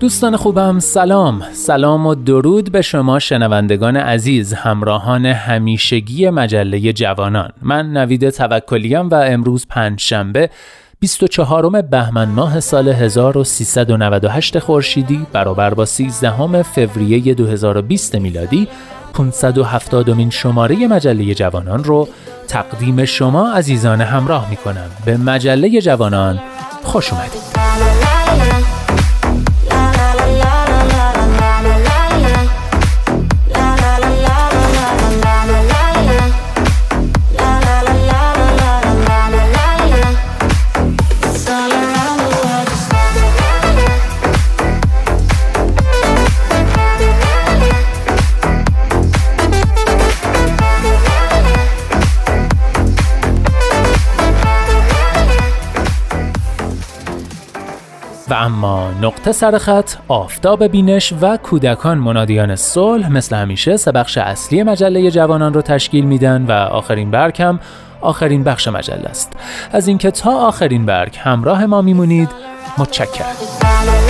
دوستان خوبم سلام. سلام و درود به شما شنوندگان عزیز همراهان همیشگی مجله جوانان. من نوید توکلیم و امروز پنج شنبه 24 بهمن ماه سال 1398 خورشیدی برابر با 13 فوریه 2020 میلادی. 570 مین شماره مجله جوانان رو تقدیم شما عزیزان همراه می کنم به مجله جوانان خوش اومدید. و اما نقطه سرخط آفتاب بینش و کودکان منادیان صلح مثل همیشه سه بخش اصلی مجله جوانان رو تشکیل میدن و آخرین برگ هم آخرین بخش مجله است. از اینکه تا آخرین برگ همراه ما میمونید متشکرم.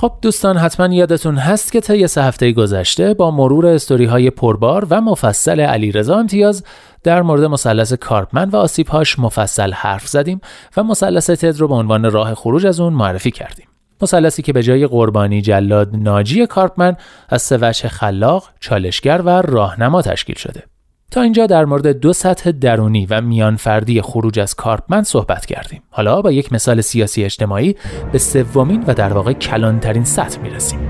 خب دوستان حتما یادتون هست که طی سه هفته گذشته با مرور استوری های پربار و مفصل علیرضا امتیاز در مورد مثلث کارپمن و آسیبهاش مفصل حرف زدیم و مثلث تد رو به عنوان راه خروج از اون معرفی کردیم. مثلثی که به جای قربانی جلاد ناجی کارپمن از سه وجه خلاق، چالشگر و راهنما تشکیل شده. تا اینجا در مورد دو سطح درونی و میان فردی خروج از کارپمن صحبت کردیم. حالا با یک مثال سیاسی اجتماعی به سومین و در واقع کلانترین سطح می‌رسیم.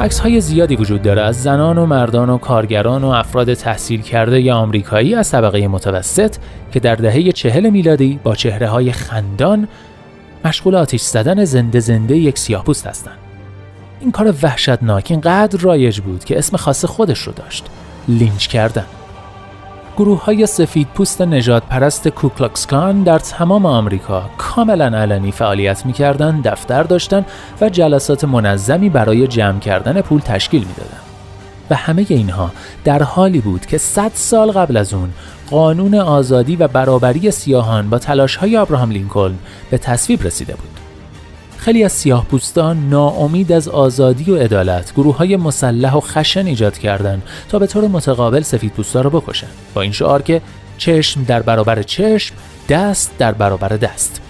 عکس های زیادی وجود داره از زنان و مردان و کارگران و افراد تحصیل کرده یا آمریکایی از طبقه متوسط که در دهه چهل میلادی با چهره های خندان مشغول آتیش زدن زنده زنده یک سیاهپوست هستند. این کار وحشتناک اینقدر رایج بود که اسم خاص خودش رو داشت لینچ کردن گروه های سفید پوست نجات پرست کوکلاکسکان در تمام آمریکا کاملا علنی فعالیت می‌کردند، دفتر داشتن و جلسات منظمی برای جمع کردن پول تشکیل می‌دادند. و همه اینها در حالی بود که 100 سال قبل از اون قانون آزادی و برابری سیاهان با تلاش های ابراهام لینکلن به تصویب رسیده بود. خیلی از سیاه ناامید از آزادی و عدالت گروه های مسلح و خشن ایجاد کردند تا به طور متقابل سفید پوستا رو بکشن. با این شعار که چشم در برابر چشم دست در برابر دست.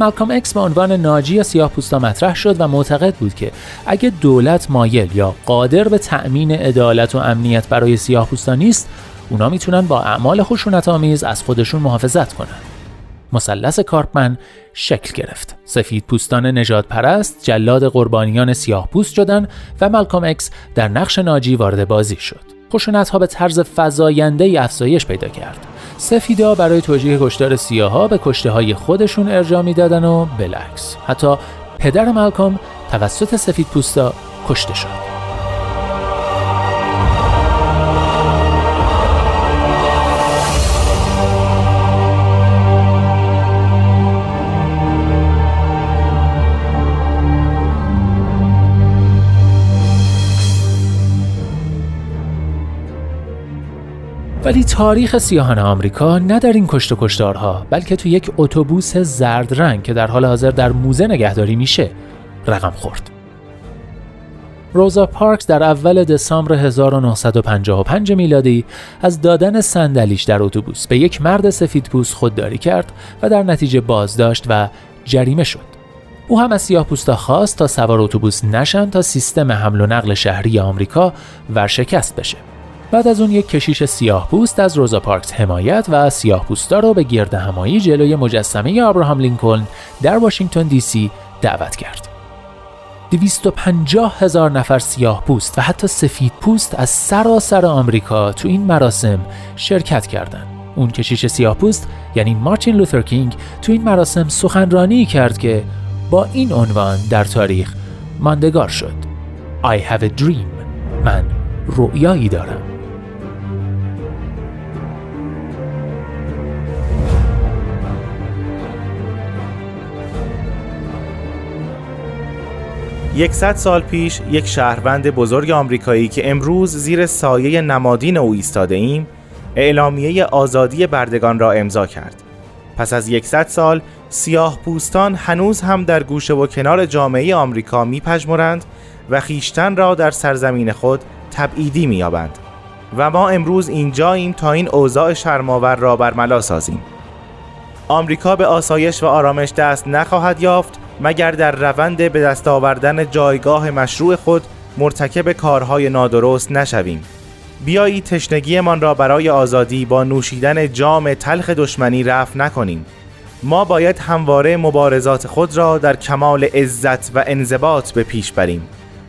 مالکام اکس به عنوان ناجی سیاه پوستا مطرح شد و معتقد بود که اگه دولت مایل یا قادر به تأمین عدالت و امنیت برای سیاه پوستا نیست اونا می‌تونن با اعمال خشونت آمیز از خودشون محافظت کنن. مثلث کارپمن شکل گرفت. سفید پوستان نجات پرست جلاد قربانیان سیاه پوست شدن و مالکوم اکس در نقش ناجی وارد بازی شد. خشونت ها به طرز فزاینده افزایش پیدا کرد. سفیدا برای توجیه کشتار سیاها به کشته های خودشون ارجاع می‌دادن و بلکس. حتی پدر مالکوم توسط سفید پوستا کشته شد. ولی تاریخ سیاهان آمریکا نه در این کشت و کشتارها بلکه تو یک اتوبوس زرد رنگ که در حال حاضر در موزه نگهداری میشه رقم خورد. روزا پارکس در اول دسامبر 1955 میلادی از دادن صندلیش در اتوبوس به یک مرد سفیدپوست خودداری کرد و در نتیجه بازداشت و جریمه شد. او هم از سیاه پوستا خواست تا سوار اتوبوس نشن تا سیستم حمل و نقل شهری آمریکا ورشکست بشه. بعد از اون یک کشیش سیاه پوست از روزا پارکس حمایت و سیاه پوستا رو به گرد همایی جلوی مجسمه آبراهام لینکلن در واشنگتن دی سی دعوت کرد. 250 هزار نفر سیاه پوست و حتی سفید پوست از سراسر آمریکا تو این مراسم شرکت کردند. اون کشیش سیاه پوست یعنی مارتین لوتر کینگ تو این مراسم سخنرانی کرد که با این عنوان در تاریخ ماندگار شد I have a dream من رؤیایی دارم یکصد سال پیش یک شهروند بزرگ آمریکایی که امروز زیر سایه نمادین او ایستاده ایم اعلامیه آزادی بردگان را امضا کرد. پس از یکصد سال سیاه پوستان هنوز هم در گوشه و کنار جامعه آمریکا میپژمرند و خیشتن را در سرزمین خود تبعیدی مییابند. و ما امروز اینجاییم تا این اوضاع شرماور را برملا سازیم. آمریکا به آسایش و آرامش دست نخواهد یافت مگر در روند به دست آوردن جایگاه مشروع خود مرتکب کارهای نادرست نشویم؟ بیایی تشنگیمان را برای آزادی با نوشیدن جام تلخ دشمنی رفع نکنیم. ما باید همواره مبارزات خود را در کمال عزت و انضباط به پیش بریم.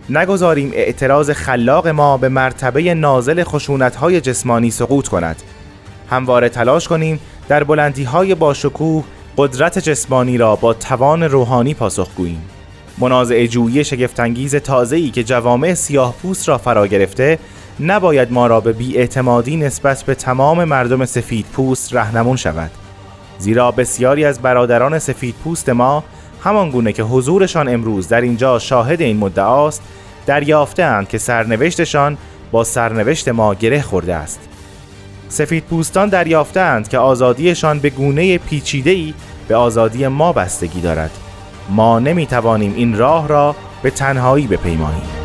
نگذاریم اعتراض خلاق ما به مرتبه نازل خشونت‌های جسمانی سقوط کند. همواره تلاش کنیم در بلندی های باشکوه قدرت جسمانی را با توان روحانی پاسخ گوییم. منازع جویی شگفتانگیز تازه‌ای که جوامع سیاه پوست را فرا گرفته نباید ما را به بیاعتمادی نسبت به تمام مردم سفید پوست رهنمون شود. زیرا بسیاری از برادران سفید پوست ما همان گونه که حضورشان امروز در اینجا شاهد این مدعاست دریافتهاند که سرنوشتشان با سرنوشت ما گره خورده است. سفید پوستان دریافتند که آزادیشان به گونه پیچیده‌ای به آزادی ما بستگی دارد. ما نمی توانیم این راه را به تنهایی بپیمانیم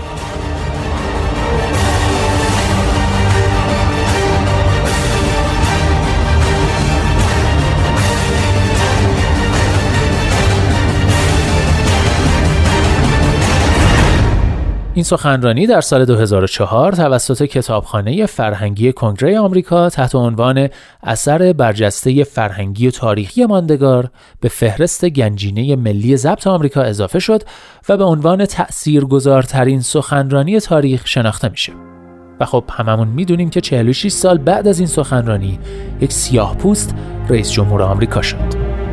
این سخنرانی در سال 2004 توسط کتابخانه فرهنگی کنگره آمریکا تحت عنوان اثر برجسته فرهنگی و تاریخی ماندگار به فهرست گنجینه ملی ضبط آمریکا اضافه شد و به عنوان تأثیرگذارترین سخنرانی تاریخ شناخته میشه. و خب هممون می‌دونیم که 46 سال بعد از این سخنرانی یک سیاه پوست رئیس جمهور آمریکا شد.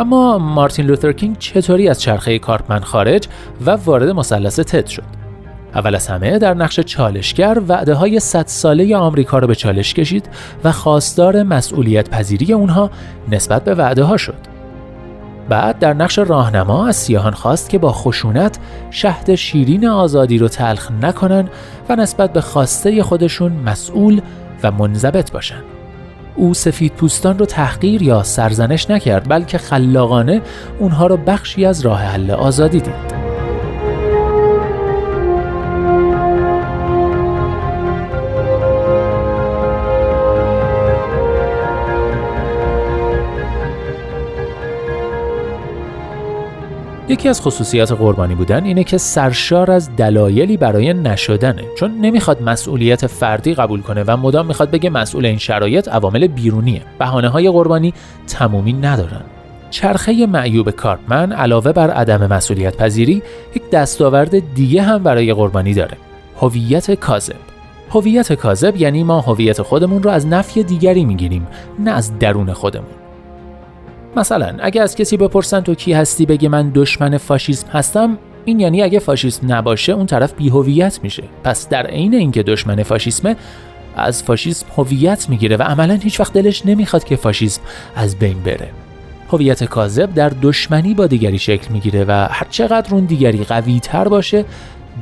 اما مارتین لوترکینگ چطوری از چرخه کارپمن خارج و وارد مثلث تد شد؟ اول از همه در نقش چالشگر وعده های صد ساله آمریکا را به چالش کشید و خواستار مسئولیت پذیری اونها نسبت به وعده ها شد. بعد در نقش راهنما از سیاهان خواست که با خشونت شهد شیرین آزادی رو تلخ نکنن و نسبت به خواسته خودشون مسئول و منضبط باشند. او سفید پوستان رو تحقیر یا سرزنش نکرد بلکه خلاقانه اونها رو بخشی از راه حل آزادی دید. یکی از خصوصیات قربانی بودن اینه که سرشار از دلایلی برای نشدنه. چون نمی‌خواد مسئولیت فردی قبول کنه و مدام می‌خواد بگه مسئول این شرایط عوامل بیرونیه. بهانه های قربانی تمومی ندارن. چرخه معیوب کارپمن علاوه بر عدم مسئولیت پذیری یک دستاورد دیگه هم برای قربانی داره. هویت کاذب. هویت کاذب یعنی ما هویت خودمون رو از نفی دیگری می‌گیریم نه از درون خودمون. مثلا اگه از کسی بپرسن تو کی هستی بگه من دشمن فاشیسم هستم این یعنی اگه فاشیسم نباشه اون طرف بیهویت میشه. پس در عین اینکه دشمن فاشیسمه از فاشیسم هویت می‌گیره و عملا هیچ وقت دلش نمی‌خواد که فاشیسم از بین بره. هویت کاذب در دشمنی با دیگری شکل می‌گیره و هر چقدر اون دیگری قوی تر باشه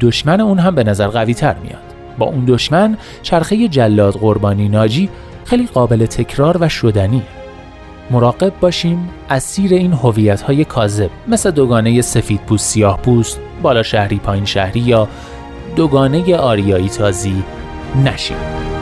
دشمن اون هم به نظر قوی تر میاد. با اون دشمن چرخه جلاد قربانی ناجی خیلی قابل تکرار و شدنیه. مراقب باشیم اسیر این هویت های کاذب مثل دوگانه سفید پوست سیاه پوست بالا شهری پایین شهری یا دوگانه آریایی تازی نشیم.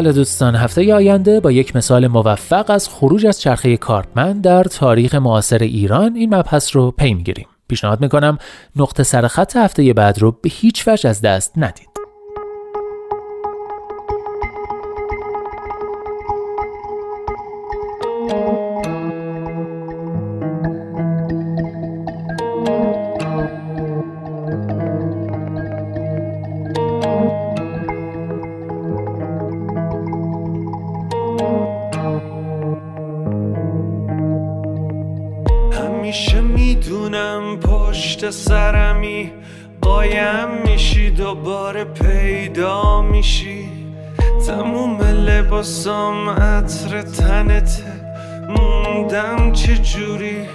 بله دوستان هفته آینده با یک مثال موفق از خروج از چرخه کارپمن در تاریخ معاصر ایران این مبحث رو پی می‌گیریم. پیشنهاد می‌کنم نقطه سرخط هفته بعد رو به هیچ وجه از دست ندید. لباسام عطر تنته موندم چجوری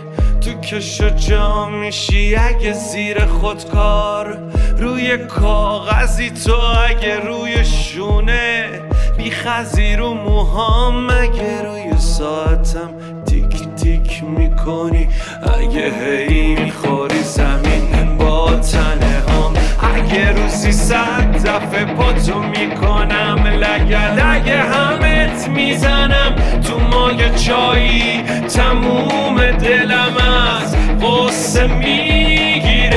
تو کش جا میشی اگه زیر خودکار روی کاغذی تو اگه روی شونه. بی خزی رو موهام اگه روی ساعتم تیک تیک می‌کنی. اگه هی می‌خوری هم اگه روزی صد دفعه پاتو می‌کنم لگد اگه همت می‌زنم. تو مای چایی تموم دلم از قصه می‌گیره.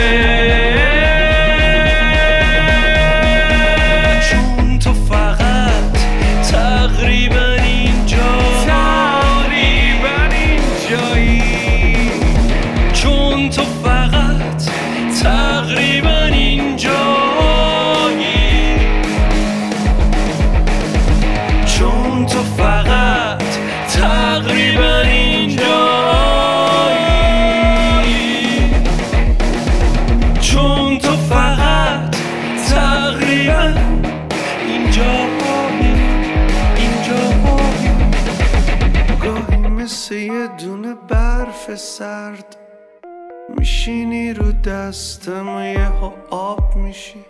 میشینی رو دستم یه آب میشی.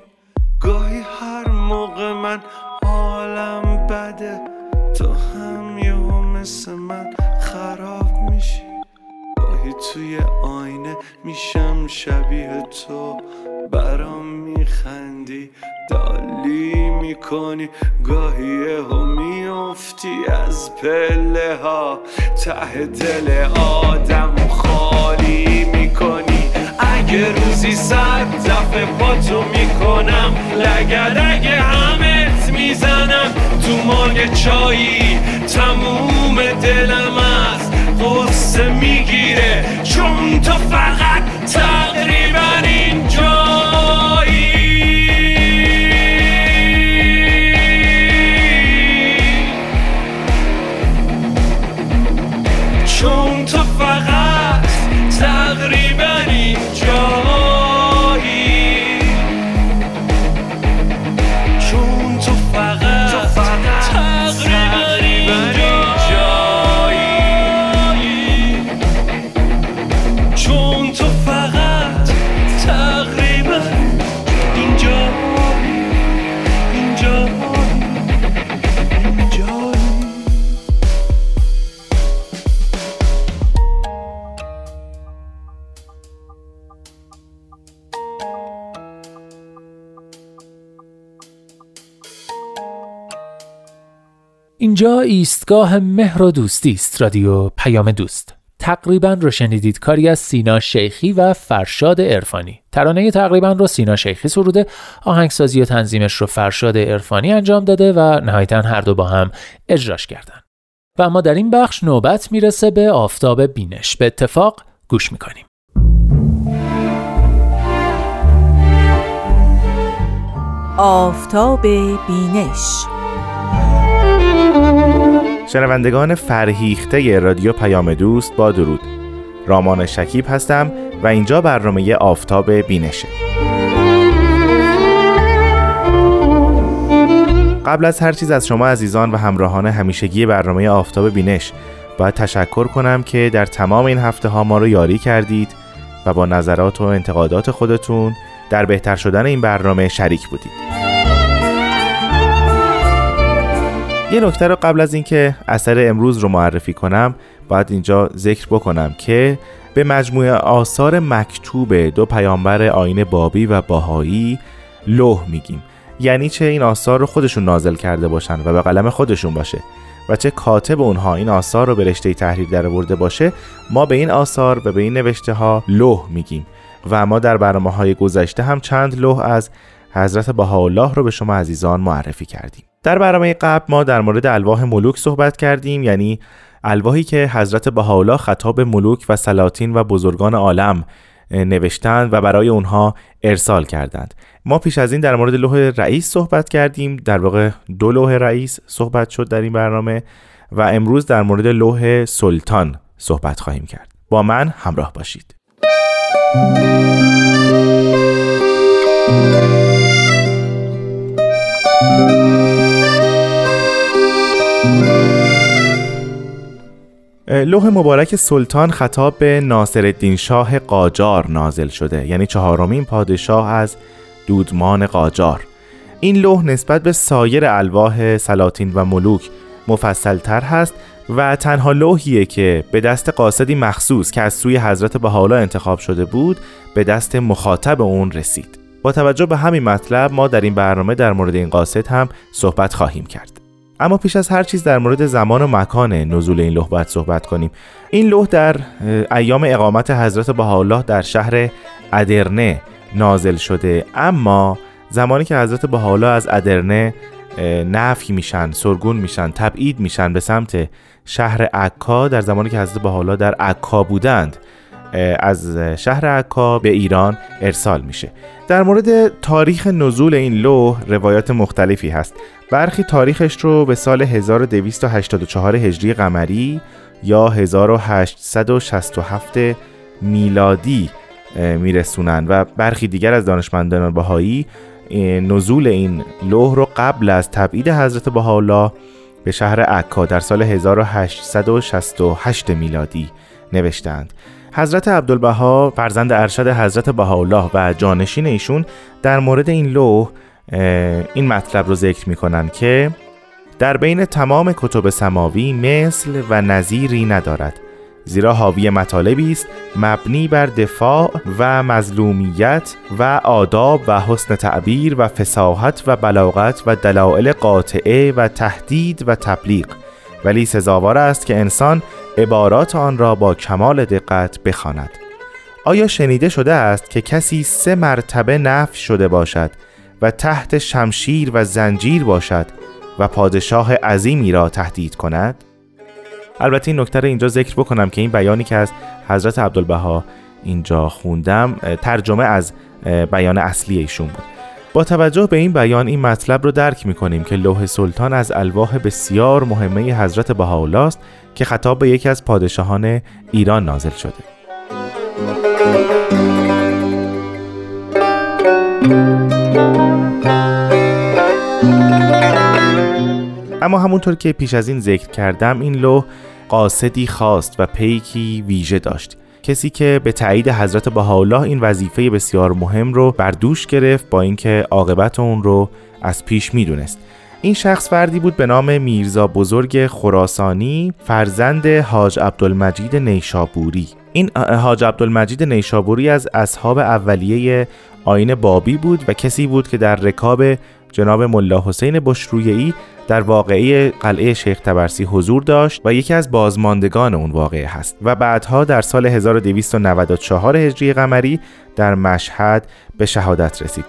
گاهی هر موقع من حالم بده تو هم یه مثل من خراب میشی. گاهی توی آینه میشم شبیه تو برام میخندی دالی می‌کنی. گاهی ها میافتی از پله ها ته دل آدم خالی می‌کنی. اگه روزی صد دفعه پاتو می‌کنم لگدگ همت می‌زنم. تو ماگ چایی تموم دلم از قصه می‌گیره. چون تو فقط تقریبا اینجا ایستگاه مهر و دوستی است رادیو پیام دوست. تقریبا رو شنیدید کاری از سینا شیخی و فرشاد عرفانی. ترانه تقریبا رو سینا شیخی سروده آهنگسازی و تنظیمش رو فرشاد عرفانی انجام داده و نهایتا هر دو با هم اجراش کردن. و اما در این بخش نوبت می‌رسه به آفتاب بینش. به اتفاق گوش می‌کنیم. آفتاب بینش شنوندگان فرهیخته رادیو پیام دوست با درود. رامان شکیب هستم و اینجا برنامه آفتاب بینشه. قبل از هر چیز از شما عزیزان و همراهان همیشگی برنامه آفتاب بینش باید تشکر کنم که در تمام این هفته ها ما رو یاری کردید و با نظرات و انتقادات خودتون در بهتر شدن این برنامه شریک بودید. یه نکته رو قبل از اینکه اثر امروز رو معرفی کنم باید اینجا ذکر بکنم که به مجموعه آثار مکتوب دو پیامبر آین بابی و باهایی لوح میگیم. یعنی چه این آثار رو خودشون نازل کرده باشن و به قلم خودشون باشه و چه کاتب اونها این آثار رو به رشته تحریر درآورده باشه ما به این آثار و به این نوشته ها لوح میگیم. و ما در برنامه های گذشته هم چند لوح از حضرت بهاءالله رو به شما عزیزان معرفی کردیم. در برنامه قبل ما در مورد الواح ملوک صحبت کردیم یعنی الواحی که حضرت بهاءالله خطاب ملوک و سلاطین و بزرگان عالم نوشتند و برای اونها ارسال کردند. ما پیش از این در مورد لوح رئیس صحبت کردیم. در واقع دو لوح رئیس صحبت شد در این برنامه و امروز در مورد لوح سلطان صحبت خواهیم کرد. با من همراه باشید. لوح مبارک سلطان خطاب به ناصرالدین شاه قاجار نازل شده یعنی چهارمین پادشاه از دودمان قاجار. این لوح نسبت به سایر الواح سلاطین و ملوک مفصلتر هست و تنها لوحیه که به دست قاصدی مخصوص که از سوی حضرت بهاءالله انتخاب شده بود به دست مخاطب اون رسید. با توجه به همین مطلب ما در این برنامه در مورد این قاصد هم صحبت خواهیم کرد. اما پیش از هر چیز در مورد زمان و مکان نزول این لوح باید صحبت کنیم. این لوح در ایام اقامت حضرت بهاءالله در شهر ادرنه نازل شده. اما زمانی که حضرت بهاءالله از ادرنه نفی میشن سرگون میشن تبعید میشن به سمت شهر عکا در زمانی که حضرت بهاءالله در عکا بودند از شهر عکا به ایران ارسال میشه. در مورد تاریخ نزول این لوح روایات مختلفی هست. برخی تاریخش رو به سال 1284 هجری قمری یا 1867 میلادی میرسونن و برخی دیگر از دانشمندان بهایی نزول این لوح رو قبل از تبعید حضرت بهاءالله به شهر عکا در سال 1868 میلادی نوشتند. حضرت عبدالبها فرزند ارشد حضرت بهاءالله و جانشین ایشون در مورد این لوح این مطلب رو ذکر می‌کنن که در بین تمام کتب سماوی مثل و نظیری ندارد زیرا حاوی مطالبی است مبنی بر دفاع و مظلومیت و آداب و حسن تعبیر و فساحت و بلاغت و دلایل قاطعه و تهدید و تبلیغ ولی سزاوار است که انسان عبارات آن را با کمال دقت بخواند. آیا شنیده شده است که کسی سه مرتبه نفی شده باشد و تحت شمشیر و زنجیر باشد و پادشاه عظیمی را تهدید کند؟ البته این نکته رو اینجا ذکر بکنم که این بیانی که از حضرت عبدالبها اینجا خوندم ترجمه از بیان اصلی ایشون بود با توجه به این بیان این مطلب رو درک می‌کنیم که لوح سلطان از الواح بسیار مهمه حضرت بهاءالله است که خطاب به یکی از پادشاهان ایران نازل شده اما همونطور که پیش از این ذکر کردم این لوح قاصدی خواست و پیکی ویژه داشت. کسی که به تایید حضرت بهاءالله این وظیفه بسیار مهم رو بر دوش گرفت با اینکه عاقبت اون رو از پیش می‌دونست. این شخص فردی بود به نام میرزا بزرگ خراسانی فرزند حاج عبدالمجید نیشابوری. این حاج عبدالمجید نیشابوری از اصحاب اولیه آین بابی بود و کسی بود که در رکاب جناب ملا حسین بشرویه‌ای در واقعه قلعه شیخ تبرسی حضور داشت و یکی از بازماندگان اون واقعه هست و بعدها در سال 1294 هجری قمری در مشهد به شهادت رسید.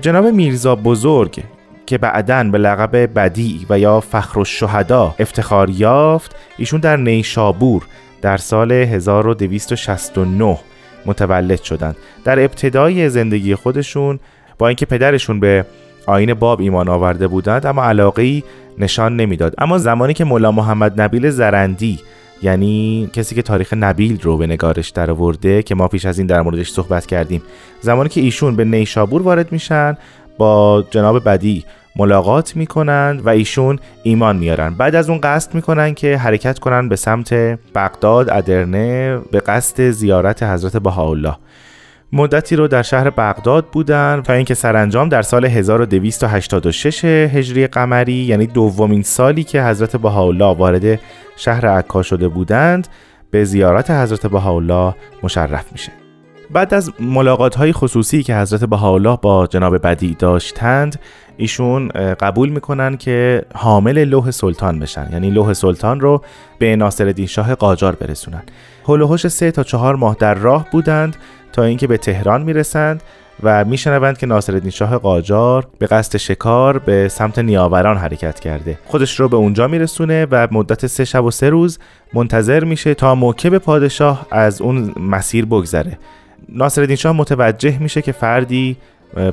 جناب میرزا بزرگ که بعداً به لقب بدی و یا فخر الشهدا افتخار یافت ایشون در نیشابور در سال 1269 متولد شدند. در ابتدای زندگی خودشون با اینکه پدرشون به آین باب ایمان آورده بودند اما علاقه نشان نمی‌داد. اما زمانی که مولا محمد نبیل زرندی یعنی کسی که تاریخ نبیل رو به نگارش در آورده که ما پیش از این در موردش صحبت کردیم زمانی که ایشون به نیشابور وارد میشن با جناب بدی ملاقات می‌کنند و ایشون ایمان میارن. بعد از اون قصد می‌کنن که حرکت کنن به سمت بغداد ادرنه به قصد زیارت حضرت بهاءالله. مدتی رو در شهر بغداد بودن تا اینکه سرانجام در سال 1286 هجری قمری یعنی دومین سالی که حضرت بهاءالله وارد شهر عکا شده بودند به زیارت حضرت بهاءالله مشرف میشه. بعد از ملاقات های خصوصی که حضرت بهاءالله با جناب بدی داشتند ایشون قبول می‌کنن که حامل لوح سلطان بشن. یعنی لوح سلطان رو به ناصرالدین شاه قاجار برسونن. هلوهوش سه تا چهار ماه در راه بودند. تا اینکه به تهران می‌رسند و میشنوند که ناصرالدین شاه قاجار به قصد شکار به سمت نیاوران حرکت کرده. خودش رو به اونجا میرسونه و مدت سه شب و سه روز منتظر میشه تا موکب پادشاه از اون مسیر بگذره. ناصرالدین شاه متوجه میشه که فردی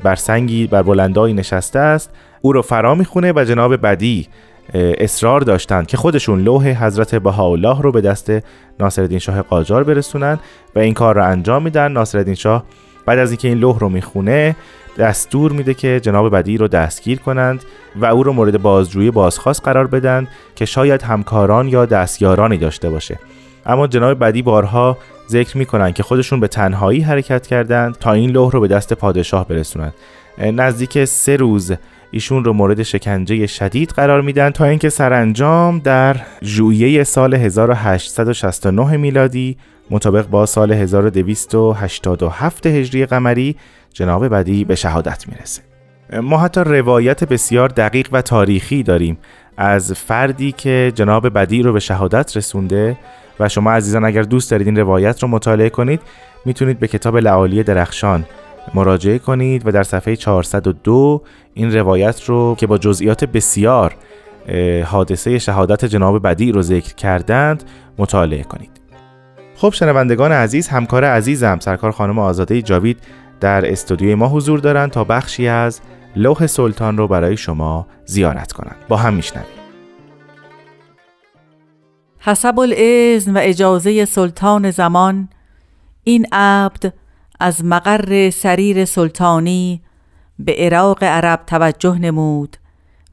بر سنگی بر بلندایی نشسته است. او رو فرا می‌خونه و جناب بدی اصرار داشتند که خودشون لوح حضرت بهاءالله رو به دست ناصرالدین شاه قاجار برسونن و این کار رو انجام میدن. ناصرالدین شاه بعد از اینکه این لوح رو می‌خونه دستور میده که جناب بدی رو دستگیر کنند و او رو مورد بازجویی بازخواست قرار بدن که شاید همکاران یا دستیارانی داشته باشه. اما جناب بدی بارها ذکر می‌کنن که خودشون به تنهایی حرکت کردند تا این لوح رو به دست پادشاه برسونند نزدیک سه روز ایشون رو مورد شکنجه شدید قرار میدن تا اینکه سرانجام در ژوئیه سال 1869 میلادی مطابق با سال 1287 هجری قمری جناب بدی به شهادت می‌رسه. ما حتی روایت بسیار دقیق و تاریخی داریم از فردی که جناب بدی رو به شهادت رسونده و شما عزیزان اگر دوست دارید این روایت رو مطالعه کنید می‌تونید به کتاب لعالی درخشان مراجعه کنید و در صفحه 402 این روایت رو که با جزئیات بسیار حادثه شهادت جناب بدی رو ذکر کردند مطالعه کنید. خب شنوندگان عزیز همکار عزیزم سرکار خانم آزاده جاوید در استودیوی ما حضور دارند تا بخشی از لوح سلطان رو برای شما زیارت کنند. با هم میشنویم. حسب الاذن و اجازه سلطان زمان این عبد از مقر سریر سلطانی به عراق عرب توجه نمود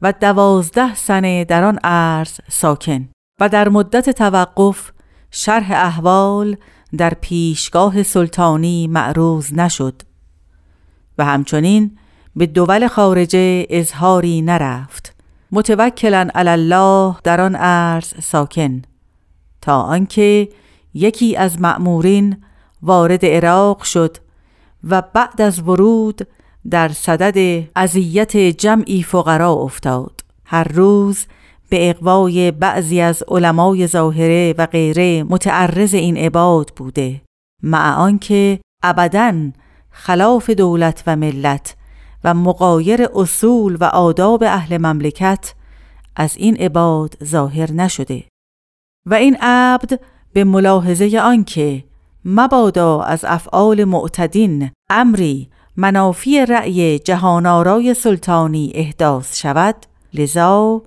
و دوازده سنه در آن عرض ساکن و در مدت توقف شرح احوال در پیشگاه سلطانی معروض نشد و همچنین به دول خارجه اظهاری نرفت. متوکلا علی الله در آن عرض ساکن تا آنکه یکی از مأمورین وارد عراق شد و بعد از ورود در صدد اذیت جمعی فقرا افتاد. هر روز به اقوای بعضی از علمای ظاهره و غیره متعرض این عباد بوده مع آنکه ابدا خلاف دولت و ملت و مقایر اصول و آداب اهل مملکت از این عباد ظاهر نشده. و این عبد به ملاحظه آنکه مبادا از افعال معتدین امری منافی رأی جهانارای سلطانی احداث شود. لذا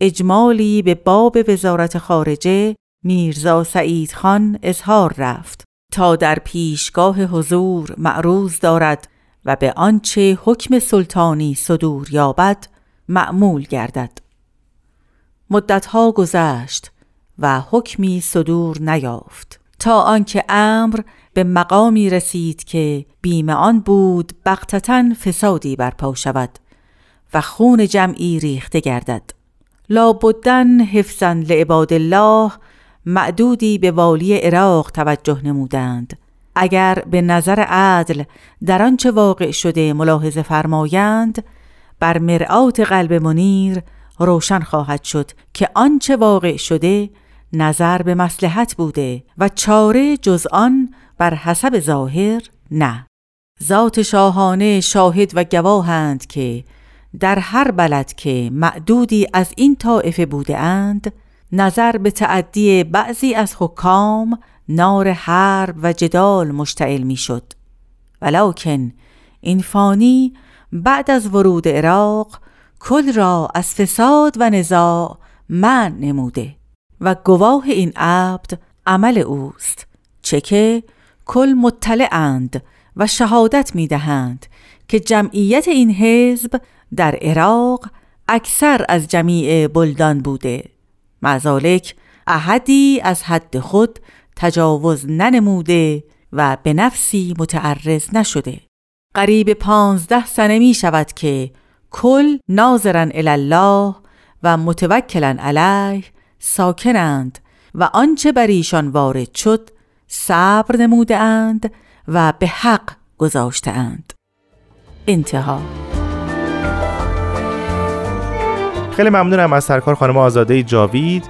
اجمالی به باب وزارت خارجه میرزا سعید خان اظهار رفت تا در پیشگاه حضور معروض دارد و به آنچه حکم سلطانی صدور یابد معمول گردد. مدتها گذشت و حکمی صدور نیافت. تا آنکه امر به مقامی رسید که بیم آن بود بغتتا فسادی برپا شود و خون جمعی ریخته گردد. لابدن حفظا لعباد الله معدودی به والی عراق توجه نمودند. اگر به نظر عدل در آنچه واقع شده ملاحظه فرمایند بر مرآت قلب منیر روشن خواهد شد که آنچه واقع شده نظر به مسلحت بوده و چاره جز آن بر حسب ظاهر نه. ذات شاهانه شاهد و گواهند که در هر بلد که معدودی از این طائفه بوده اند نظر به تعدی بعضی از حکام نار حرب و جدال مشتعل می شد ولکن این فانی بعد از ورود عراق کل را از فساد و نزاع من نموده. و گواه این عبد عمل اوست چه که کل مطلعند و شهادت می دهند که جمعیت این حزب در عراق اکثر از جمیع بلدان بوده. مزالک احدی از حد خود تجاوز ننموده و به نفسی متعرض نشده. قریب پانزده سنه می شود که کل ناظرن الله و متوکلا علیه ساکنند و آنچه بر ایشان وارد شد صبر نموده اند و به حق گذاشته اند انتها. خیلی ممنونم از سرکار خانم آزاده جاوید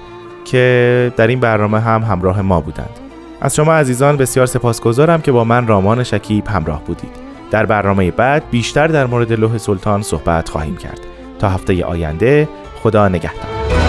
که در این برنامه هم همراه ما بودند. از شما عزیزان بسیار سپاسگزارم که با من رامان شکیب همراه بودید. در برنامه بعد بیشتر در مورد لوح سلطان صحبت خواهیم کرد. تا هفته آینده خدا نگهدار.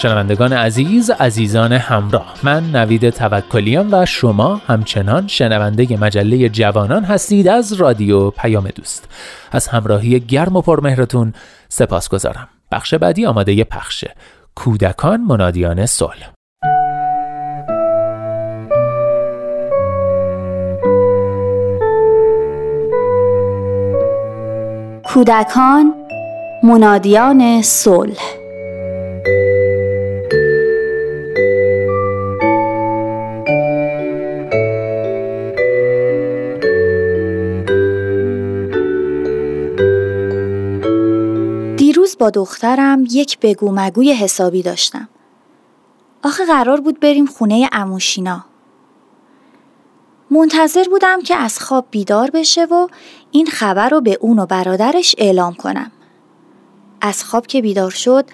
شنوندگان عزیز عزیزان همراه. من نوید توکلیم و شما همچنان شنونده مجله جوانان هستید از رادیو پیام دوست. از همراهی گرم و پرمهرتون سپاس گذارم بخش بعدی آماده پخشه کودکان منادیان صلح. کودکان منادیان صلح. دیروز با دخترم یک بگو مگوی حسابی داشتم. آخه قرار بود بریم خونه اموشینا. منتظر بودم که از خواب بیدار بشه و این خبر رو به اون و برادرش اعلام کنم. از خواب که بیدار شد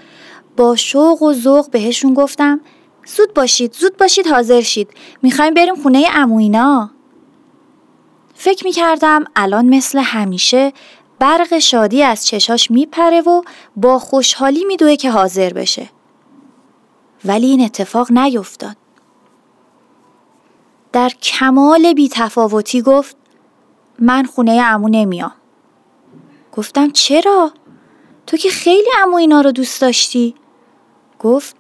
با شوق و ذوق بهشون گفتم زود باشید زود باشید حاضر شید. می‌خوایم بریم خونه اموینا. فکر می‌کردم الان مثل همیشه برق شادی از چشاش میپره و با خوشحالی میدوه که حاضر بشه. ولی این اتفاق نیفتاد. در کمال بیتفاوتی گفت من خونه امو نمیام. گفتم چرا؟ تو که خیلی امو اینا رو دوست داشتی. گفت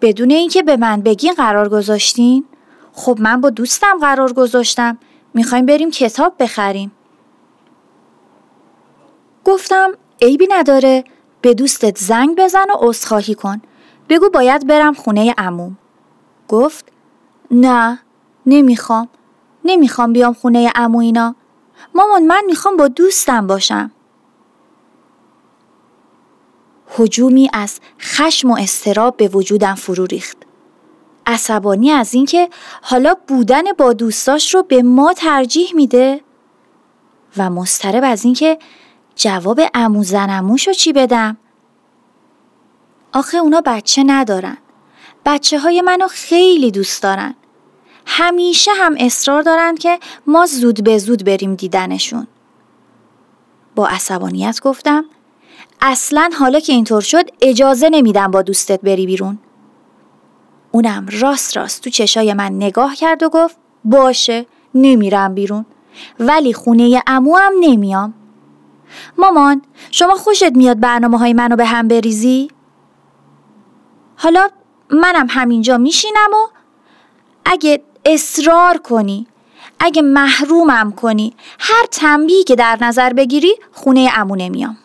بدون اینکه به من بگین قرار گذاشتین؟ خب من با دوستم قرار گذاشتم. می‌خوایم بریم کتاب بخریم. گفتم عیبی نداره به دوستت زنگ بزن و عذرخواهی کن. بگو باید برم خونه عموم. گفت نه نمی‌خوام. نمی‌خوام بیام خونه عمو اینا. مامان من می‌خوام با دوستم باشم. هجومی از خشم و استراب به وجودم فرو ریخت. عصبانی از اینکه حالا بودن با دوستاش رو به ما ترجیح میده و مضطرب از اینکه جواب امو زنموش رو چی بدم؟ آخه اونا بچه ندارن. بچه های منو خیلی دوست دارن. همیشه هم اصرار دارن که ما زود به زود بریم دیدنشون. با عصبانیت گفتم اصلا حالا که اینطور شد اجازه نمیدم با دوستت بری بیرون. اونم راست راست تو چشای من نگاه کرد و گفت باشه نمیرم بیرون. ولی خونه امو هم نمیام. مامان شما خوشت میاد برنامه های منو به هم بریزی؟ حالا منم همینجا میشینم و اگه اصرار کنی اگه محرومم کنی هر تنبیهی که در نظر بگیری خونه امو نمیام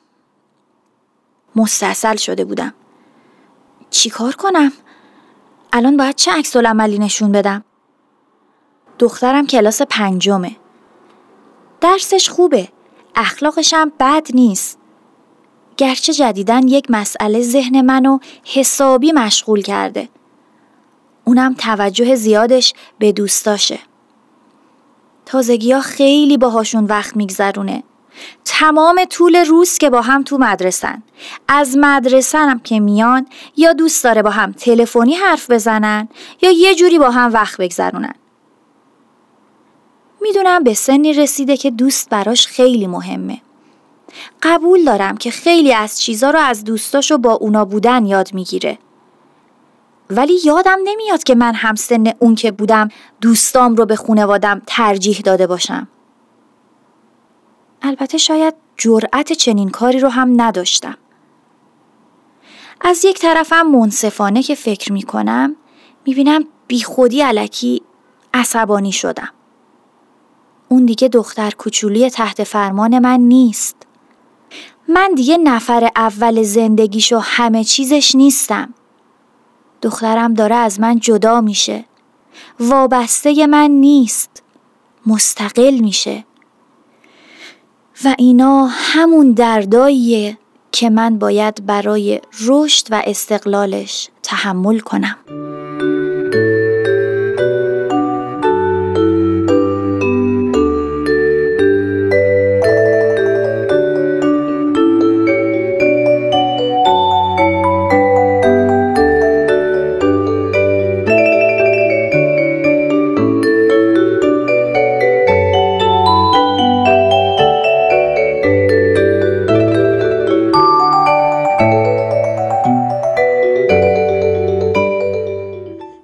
مستصل شده بودم چی کار کنم؟ الان باید چه عکس عملی نشون بدم؟ دخترم کلاس پنجمه درسش خوبه اخلاقش هم بد نیست. گرچه جدیدن یک مسئله ذهن منو حسابی مشغول کرده. اونم توجه زیادش به دوستاشه. تازگی ها خیلی باهاشون وقت میگذرونه. تمام طول روز که با هم تو مدرسن. از مدرسه هم که میان یا دوست داره با هم تلفنی حرف بزنن یا یه جوری با هم وقت بگذرونن. می‌دونم به سنی رسیده که دوست براش خیلی مهمه. قبول دارم که خیلی از چیزا رو از دوستاشو با اونا بودن یاد می‌گیره. ولی یادم نمیاد که من همسن اون که بودم دوستام رو به خونوادم ترجیح داده باشم. البته شاید جرأت چنین کاری رو هم نداشتم. از یک طرفم منصفانه که فکر می‌کنم می‌بینم بی خودی علکی عصبانی شدم. اون دیگه دختر کوچولی تحت فرمان من نیست. من دیگه نفر اول زندگیش و همه چیزش نیستم. دخترم داره از من جدا میشه. وابسته من نیست. مستقل میشه. و اینا همون درداییه که من باید برای رشد و استقلالش تحمل کنم.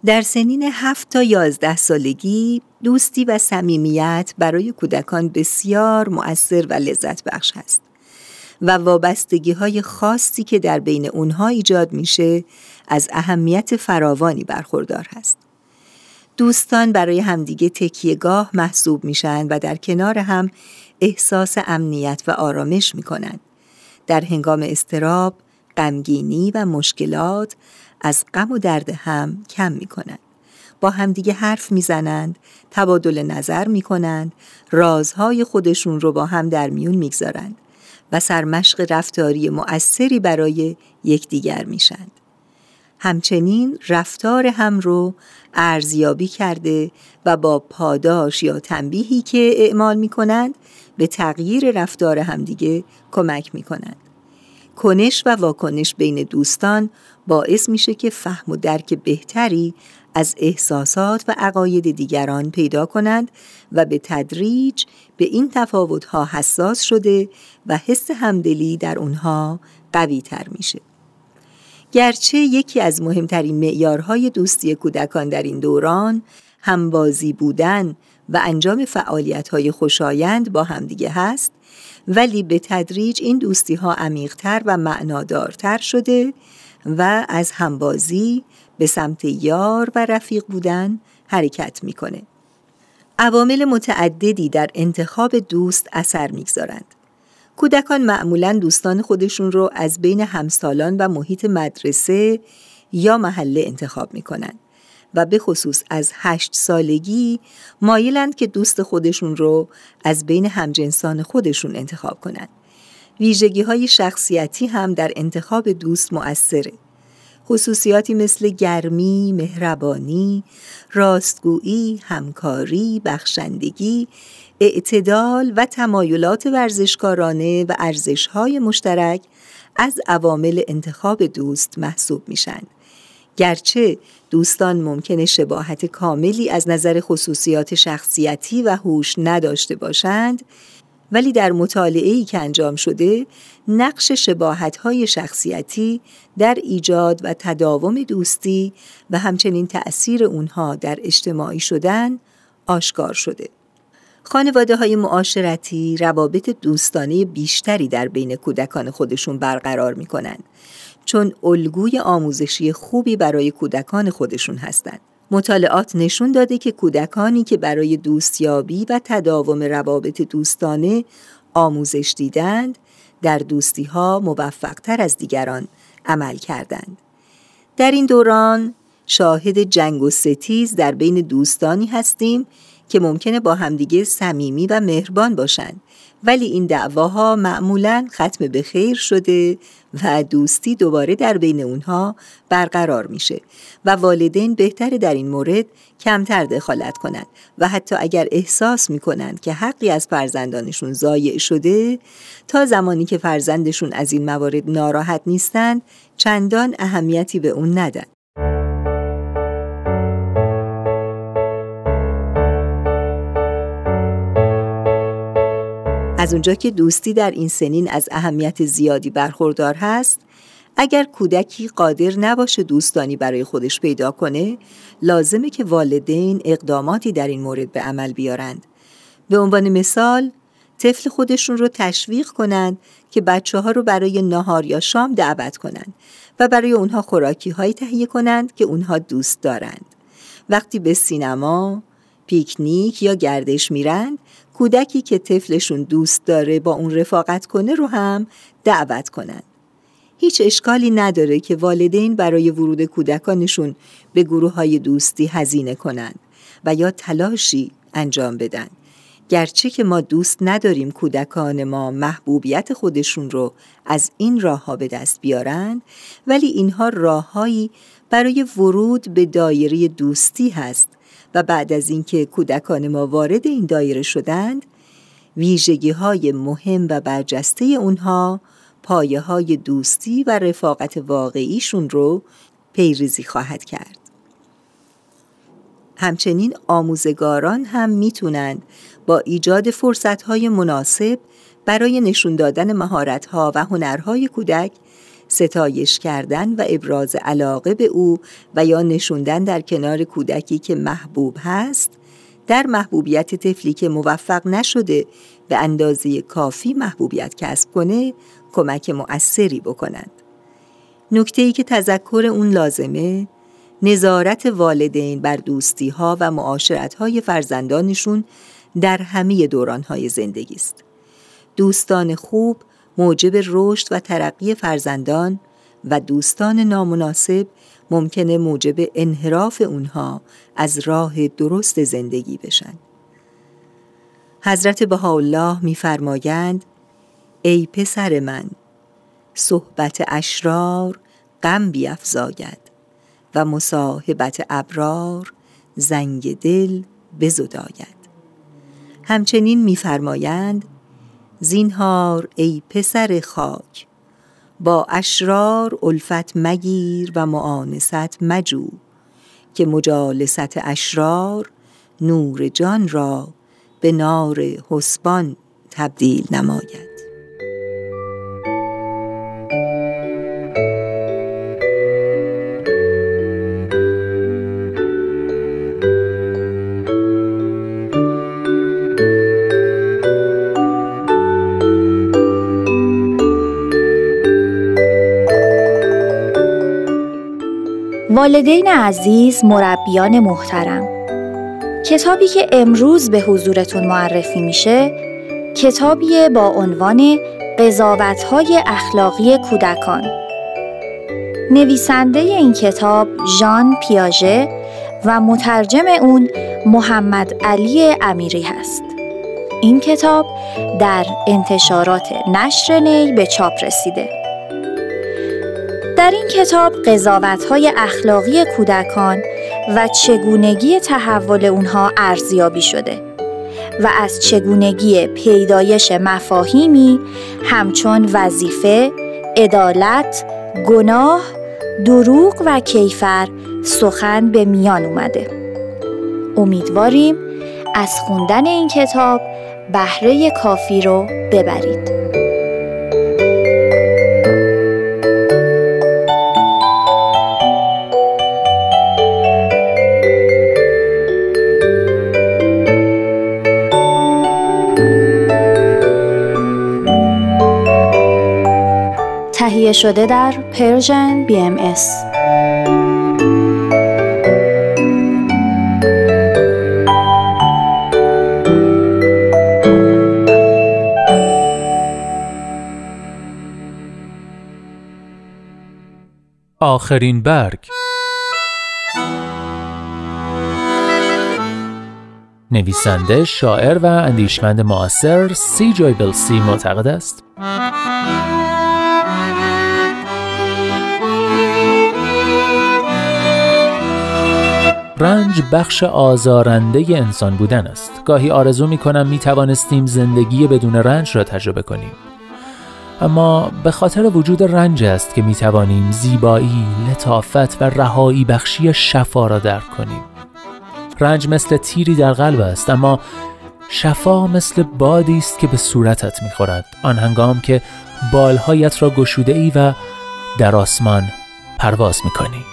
در سنین هفت تا یازده سالگی دوستی و صمیمیت برای کودکان بسیار مؤثر و لذت بخش است. و وابستگی های خاصی که در بین اونها ایجاد میشه از اهمیت فراوانی برخوردار هست. دوستان برای همدیگه تکیهگاه محسوب میشن و در کنار هم احساس امنیت و آرامش می‌کنن. در هنگام استراب، غمگینی و مشکلات از غم و درد هم کم می‌کنن. با همدیگه حرف می‌زنند، تبادل نظر می‌کنند، رازهای خودشون رو با هم در میون می‌گذارند و سرمشق رفتاری مؤثری برای یکدیگر میشند. همچنین رفتار هم رو ارزیابی کرده و با پاداش یا تنبیهی که اعمال می کنند به تغییر رفتار همدیگه کمک می کنند. کنش و واکنش بین دوستان باعث میشه که فهم و درک بهتری از احساسات و عقاید دیگران پیدا کنند و به تدریج به این تفاوتها حساس شده و حس همدلی در اونها قوی تر میشه. گرچه یکی از مهمترین معیارهای دوستی کودکان در این دوران همبازی بودن و انجام فعالیت‌های خوشایند با همدیگه هست ولی به تدریج این دوستی ها عمیقتر و معنادارتر شده و از همبازی به سمت یار و رفیق بودن حرکت می‌کنه. عوامل متعددی در انتخاب دوست اثر می‌گذارند. کودکان معمولا دوستان خودشون رو از بین همسالان و محیط مدرسه یا محله انتخاب می‌کنن و به خصوص از هشت سالگی مایلند که دوست خودشون رو از بین همجنسان خودشون انتخاب کنند. ویژگی های شخصیتی هم در انتخاب دوست مؤثره. خصوصیاتی مثل گرمی، مهربانی، راستگویی، همکاری، بخشندگی، اعتدال و تمایلات ورزشکارانه و ارزشهای مشترک از عوامل انتخاب دوست محسوب میشن. گرچه دوستان ممکنه شباهت کاملی از نظر خصوصیات شخصیتی و هوش نداشته باشند ولی در مطالعه‌ای که انجام شده نقش شباهت‌های شخصیتی در ایجاد و تداوم دوستی و همچنین تأثیر اونها در اجتماعی شدن آشکار شده. خانواده های معاشرتی روابط دوستانه بیشتری در بین کودکان خودشون برقرار می کنند چون الگوی آموزشی خوبی برای کودکان خودشون هستند. مطالعات نشون داده که کودکانی که برای دوستیابی و تداوم روابط دوستانه آموزش دیدند در دوستی ها موفق تر از دیگران عمل کردند. در این دوران شاهد جنگ و ستیز در بین دوستانی هستیم که ممکنه با همدیگه صمیمی و مهربان باشند ولی این دعواها معمولا ختم به خیر شده و دوستی دوباره در بین اونها برقرار میشه و والدین بهتر در این مورد کمتر دخالت کنند و حتی اگر احساس می‌کنند که حقی از فرزندانشون ضایع شده تا زمانی که فرزندشون از این موارد ناراحت نیستند چندان اهمیتی به اون ندن. از اونجا که دوستی در این سنین از اهمیت زیادی برخوردار هست اگر کودکی قادر نباشه دوستانی برای خودش پیدا کنه لازمه که والدین اقداماتی در این مورد به عمل بیارند. به عنوان مثال طفل خودشون رو تشویق کنند که بچه ها رو برای نهار یا شام دعوت کنند و برای اونها خوراکی هایی تهیه کنند که اونها دوست دارند. وقتی به سینما، پیکنیک یا گردش میرند کودکی که طفلشون دوست داره با اون رفاقت کنه رو هم دعوت کنن. هیچ اشکالی نداره که والدین برای ورود کودکانشون به گروه های دوستی هزینه کنند و یا تلاشی انجام بدن. گرچه که ما دوست نداریم کودکان ما محبوبیت خودشون رو از این راه ها به دست بیارن ولی اینها راههایی برای ورود به دایره دوستی هست و بعد از اینکه کودکان ما وارد این دایره شدند ویژگی های مهم و برجسته اونها پایه های دوستی و رفاقت واقعیشون رو پیریزی خواهد کرد. همچنین آموزگاران هم می‌تونند با ایجاد فرصتهای مناسب برای نشون دادن مهارتها و هنرهای کودک ستایش کردن و ابراز علاقه به او و یا نشوندن در کنار کودکی که محبوب هست در محبوبیت طفلی که موفق نشده به اندازه کافی محبوبیت کسب کنه کمک مؤثری بکنند. نکته ای که تذکر اون لازمه نظارت والدین بر دوستی ها و معاشرت های فرزندانشون در همه دوران های زندگی است. دوستان خوب موجب رشد و ترقی فرزندان و دوستان نامناسب ممکنه موجب انحراف اونها از راه درست زندگی بشن. حضرت بهاءالله میفرمایند ای پسر من صحبت اشرار غم بیافزاید و مصاحبت ابرار زنگ دل بزداید همچنین میفرمایند زینهار ای پسر خاک. با اشرار الفت مگیر و معانست مجو که مجالست اشرار نور جان را به نار حسبان تبدیل نماید. والدین عزیز مربیان محترم. کتابی که امروز به حضورتون معرفی میشه کتابی با عنوان قضاوت‌های اخلاقی کودکان. نویسنده این کتاب ژان پیاژه و مترجم اون محمد علی امیری هست. این کتاب در انتشارات نشر نی به چاپ رسیده. در این کتاب قضاوت‌های اخلاقی کودکان و چگونگی تحول اونها ارزیابی شده و از چگونگی پیدایش مفاهیمی همچون وظیفه، عدالت، گناه، دروغ و کیفر سخن به میان اومده. امیدواریم از خوندن این کتاب بهره کافی رو ببرید. تهیه شده در Persian BMS. آخرین برگ نویسنده، شاعر و اندیشمند معاصر سی جوی‌بل سی معتقد است رنج بخش آزارنده انسان بودن است. گاهی آرزو می کنم می توانستیم زندگی بدون رنج را تجربه کنیم. اما به خاطر وجود رنج است که می توانیم زیبایی، لطافت و رهایی بخشی شفا را درک کنیم. رنج مثل تیری در قلب است اما شفا مثل بادی است که به صورتت می‌خورد. آن هنگام که بالهایت را گشوده ای و در آسمان پرواز می‌کنی.